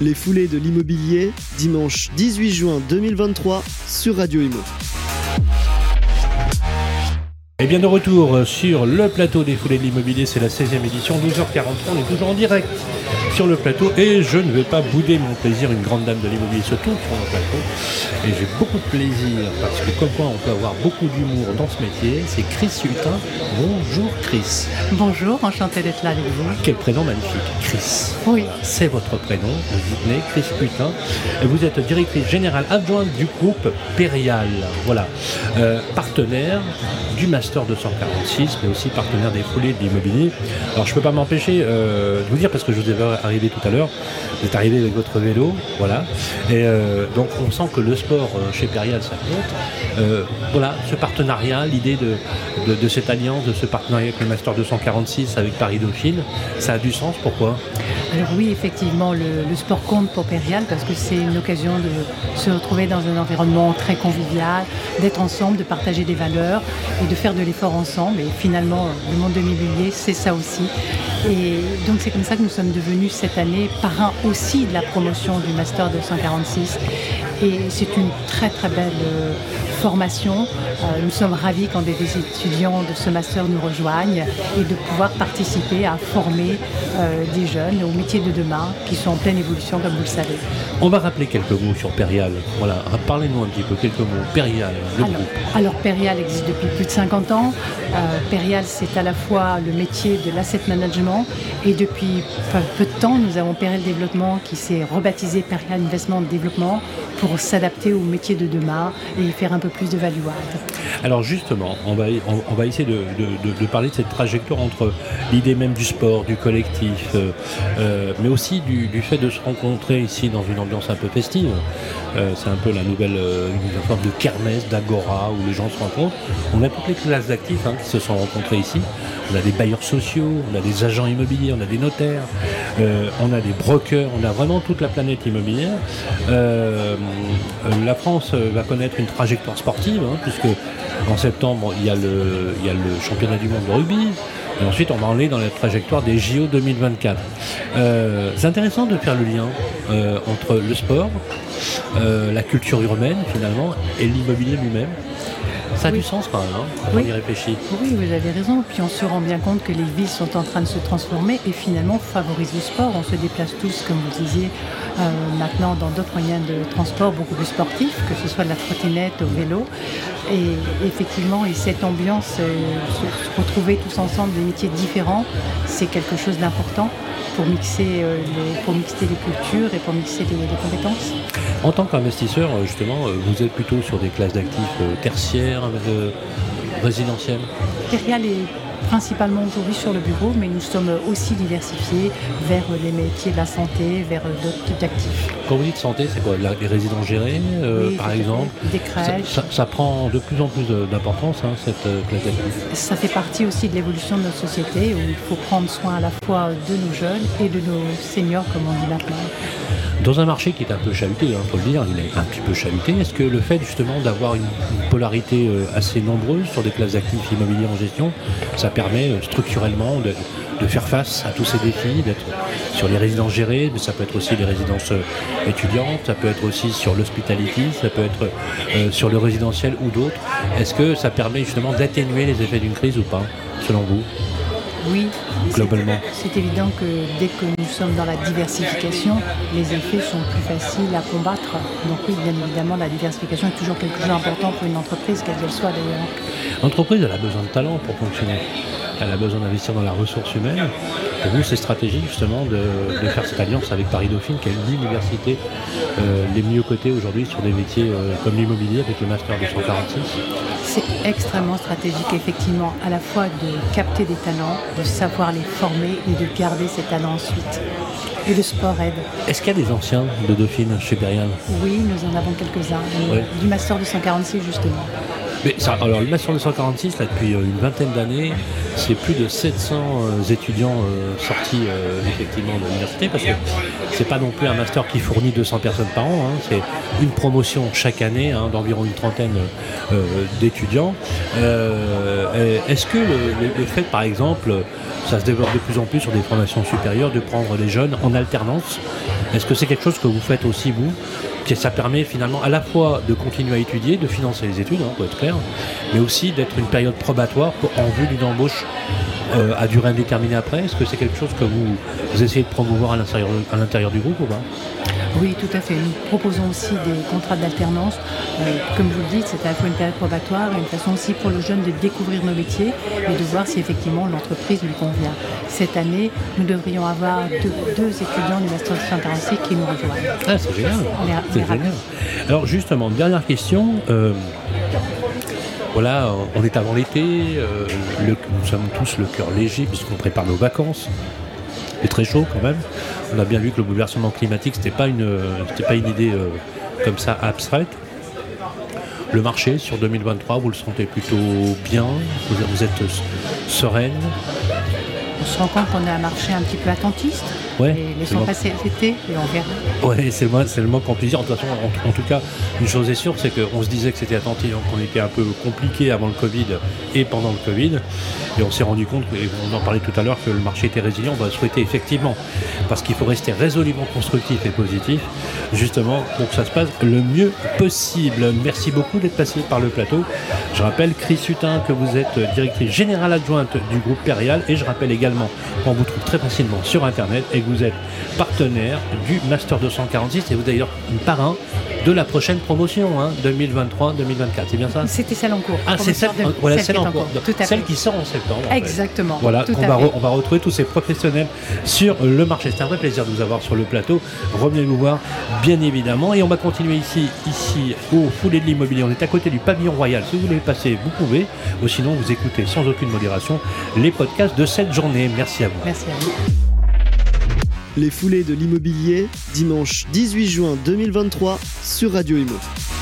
Les foulées de l'immobilier, dimanche 18 juin 2023 sur Radio Imo. Et bien de retour sur le plateau des foulées de l'immobilier, c'est la 16e édition, 12h43, on est toujours en direct sur le plateau et je ne vais pas bouder mon plaisir, une grande dame de l'immobilier se tourne sur le plateau et j'ai beaucoup de plaisir parce que comme quoi on peut avoir beaucoup d'humour dans ce métier, c'est Chris Hutin. Bonjour Chris. Bonjour, enchanté d'être là avec vous. Quel prénom magnifique, Chris. Oui. C'est votre prénom, vous venez Chris Hutin et vous êtes directrice générale adjointe du groupe Perial. Voilà, Euh, partenaire du Master 246, mais aussi partenaire des foulées de l'immobilier. Alors je peux pas m'empêcher euh, de vous dire, parce que je vous ai arrivé tout à l'heure, vous êtes arrivé avec votre vélo, voilà. Et euh, donc on sent que le sport euh, chez Perial, ça compte. Voilà, ce partenariat, l'idée de, cette alliance, de ce partenariat avec le Master 246, avec Paris Dauphine, ça a du sens, pourquoi? Alors oui, effectivement, le, sport compte pour Perial parce que c'est une occasion de se retrouver dans un environnement très convivial, d'être ensemble, de partager des valeurs et de faire de l'effort ensemble. Et finalement, le monde de l'immobilier, c'est ça aussi. Et donc c'est comme ça que nous sommes devenus cette année parrain aussi de la promotion du Master 246. Et c'est une très très belle euh, formation. Euh, nous sommes ravis quand des étudiants de ce master nous rejoignent et de pouvoir participer à former euh, des jeunes aux métiers de demain qui sont en pleine évolution comme vous le savez. On va rappeler quelques mots sur Perial. Voilà, parlez-nous un petit peu, quelques mots. Perial, le Alors, groupe. alors, Perial existe depuis plus de 50 ans. Euh, Perial, c'est à la fois le métier de l'asset management et depuis peu, peu de temps, nous avons Perial Développement qui s'est rebaptisé Perial Investment Développement pour s'adapter au métier de demain et y faire un peu plus de value. Alors justement, on va, essayer de, parler de cette trajectoire entre l'idée même du sport, du collectif, euh, euh, mais aussi du, fait de se rencontrer ici dans une ambiance un peu festive. Euh, c'est un peu la nouvelle forme de kermesse, d'agora, où les gens se rencontrent. On a toutes les classes d'actifs hein, qui se sont rencontrés ici. On a des bailleurs sociaux, on a des agents immobiliers, on a des notaires, on a des brokers, on a vraiment toute la planète immobilière. Euh, euh, la France euh, va connaître une trajectoire sportive, hein, puisque en septembre, il y, a le, il y a le championnat du monde de rugby. Et ensuite, on va aller dans la trajectoire des JO 2024. Euh, c'est intéressant de faire le lien euh, entre le sport, euh, la culture urbaine, finalement, et l'immobilier lui-même. Ça a Oui. du sens quand même, hein, quand Oui. on y réfléchit. Oui, vous avez raison. Puis on se rend bien compte que les villes sont en train de se transformer et finalement favorisent le sport. On se déplace tous, comme vous disiez, euh, maintenant dans d'autres moyens de transport beaucoup plus sportifs, que ce soit de la trottinette au vélo. Et effectivement, et cette ambiance, euh, se, retrouver tous ensemble des métiers différents, c'est quelque chose d'important pour mixer, euh, les, pour mixer les cultures et pour mixer les, les compétences. En tant qu'investisseur, euh, justement, vous êtes plutôt sur des classes d'actifs tertiaires, résidentielles? Est principalement aujourd'hui sur le bureau, mais nous sommes aussi diversifiés vers les métiers de la santé, vers d'autres types d'actifs. Quand vous dites santé, c'est quoi Les résidences gérées, euh, Oui, par exemple Des crèches. ça- ça prend de plus en plus d'importance, hein, cette euh, classe d'actifs. Ça fait partie aussi de l'évolution de notre société où il faut prendre soin à la fois de nos jeunes et de nos seniors, comme on dit maintenant. Dans un marché qui est un peu chahuté, il faut le dire, il est un petit peu chahuté, est-ce que le fait justement d'avoir une, une polarité euh, assez nombreuse sur des classes d'actifs immobiliers en gestion, ça permet euh, structurellement de, faire face à tous ces défis, d'être sur les résidences gérées, mais ça peut être aussi les résidences euh, étudiantes, ça peut être aussi sur l'hospitality, ça peut être euh, sur le résidentiel ou d'autres. Est-ce que ça permet justement d'atténuer les effets d'une crise ou pas, selon vous? Oui, Globalement. c'est- évident que dès que nous sommes dans la diversification, les effets sont plus faciles à combattre. Donc oui, bien évidemment, la diversification est toujours quelque chose d'important pour une entreprise, quelle qu'elle soit d'ailleurs. L'entreprise, elle a besoin de talent pour fonctionner. Elle a besoin d'investir dans la ressource humaine. Pour vous, c'est stratégique justement de, de faire cette alliance avec Paris Dauphine, qui est l'université euh, les mieux cotées aujourd'hui sur des métiers euh, comme l'immobilier avec le Master 246. C'est extrêmement stratégique, effectivement, à la fois de capter des talents, de savoir les former et de garder ces talents ensuite. Et le sport aide. Est-ce qu'il y a des anciens de Dauphine chez Perial Oui, nous en avons quelques-uns. Du Master 246, justement. Mais ça, alors le Master 246, là, depuis euh, une vingtaine d'années, c'est plus de 700 euh, étudiants euh, sortis euh, effectivement de l'université, parce que c'est pas non plus un master qui fournit 200 personnes par an, hein, c'est une promotion chaque année hein, d'environ une trentaine d'étudiants. Est-ce que le, le- fait, par exemple, ça se développe de plus en plus sur des formations supérieures, de prendre des jeunes en alternance Est-ce que c'est quelque chose que vous faites aussi, vous? Ça permet finalement à la fois de continuer à étudier, de financer les études, hein, pour être clair, mais aussi d'être une période probatoire en vue d'une embauche euh, à durée indéterminée après. Est-ce que c'est quelque chose que vous, essayez de promouvoir à l'intérieur du groupe ou pas? Oui, tout à fait. Nous proposons aussi des contrats d'alternance. Euh, comme vous le dites, c'est à la fois une période probatoire et une façon aussi pour le jeune de découvrir nos métiers et de voir si effectivement l'entreprise lui convient. Cette année, nous devrions avoir deux, étudiants du Master 146 qui nous rejoignent. Ah, c'est génial. C'est génial. Alors justement, dernière question. Euh, voilà, on est avant l'été, euh, nous sommes tous le cœur léger puisqu'on prépare nos vacances. C'est très chaud quand même. On a bien vu que le bouleversement climatique, c'était pas pas une idée euh, comme ça abstraite. Le marché sur 2023, vous le sentez plutôt bien? Vous, êtes sereine? On se rend compte qu'on a un marché un petit peu attentiste. Ouais, laissons passer l'été et on verra. Ouais, c'est le, le moins qu'on puisse dire. En, tout cas, une chose est sûre, c'est qu'on se disait que c'était attentif, qu'on était un peu compliqué avant le Covid et pendant le Covid. Et on s'est rendu compte, et on en parlait tout à l'heure, que le marché était résilient. On va souhaiter effectivement, parce qu'il faut rester résolument constructif et positif, justement pour que ça se passe le mieux possible. Merci beaucoup d'être passé par le plateau. Je rappelle, Chris Hutin, que vous êtes directrice générale adjointe du groupe Périal. Et je rappelle également qu'on vous trouve très facilement sur Internet et que vous êtes partenaire du Master 246 et vous d'ailleurs parrain de la prochaine promotion, 2023-2024. Hein, c'est bien ça? C'était celle en cours. Ah, c'est celle, en cours. celle qui sort en septembre. Exactement. Voilà, on va, on va retrouver tous ces professionnels sur le marché. C'est un vrai plaisir de vous avoir sur le plateau. Revenez nous voir, bien évidemment. Et on va continuer ici, ici, au Foulé de l'immobilier. On est à côté du pavillon royal. Si vous voulez passer, vous pouvez. Ou sinon, vous écoutez sans aucune modération les podcasts de cette journée. Merci à vous. Merci à vous. Les foulées de l'immobilier, dimanche 18 juin 2023 sur Radio Imo.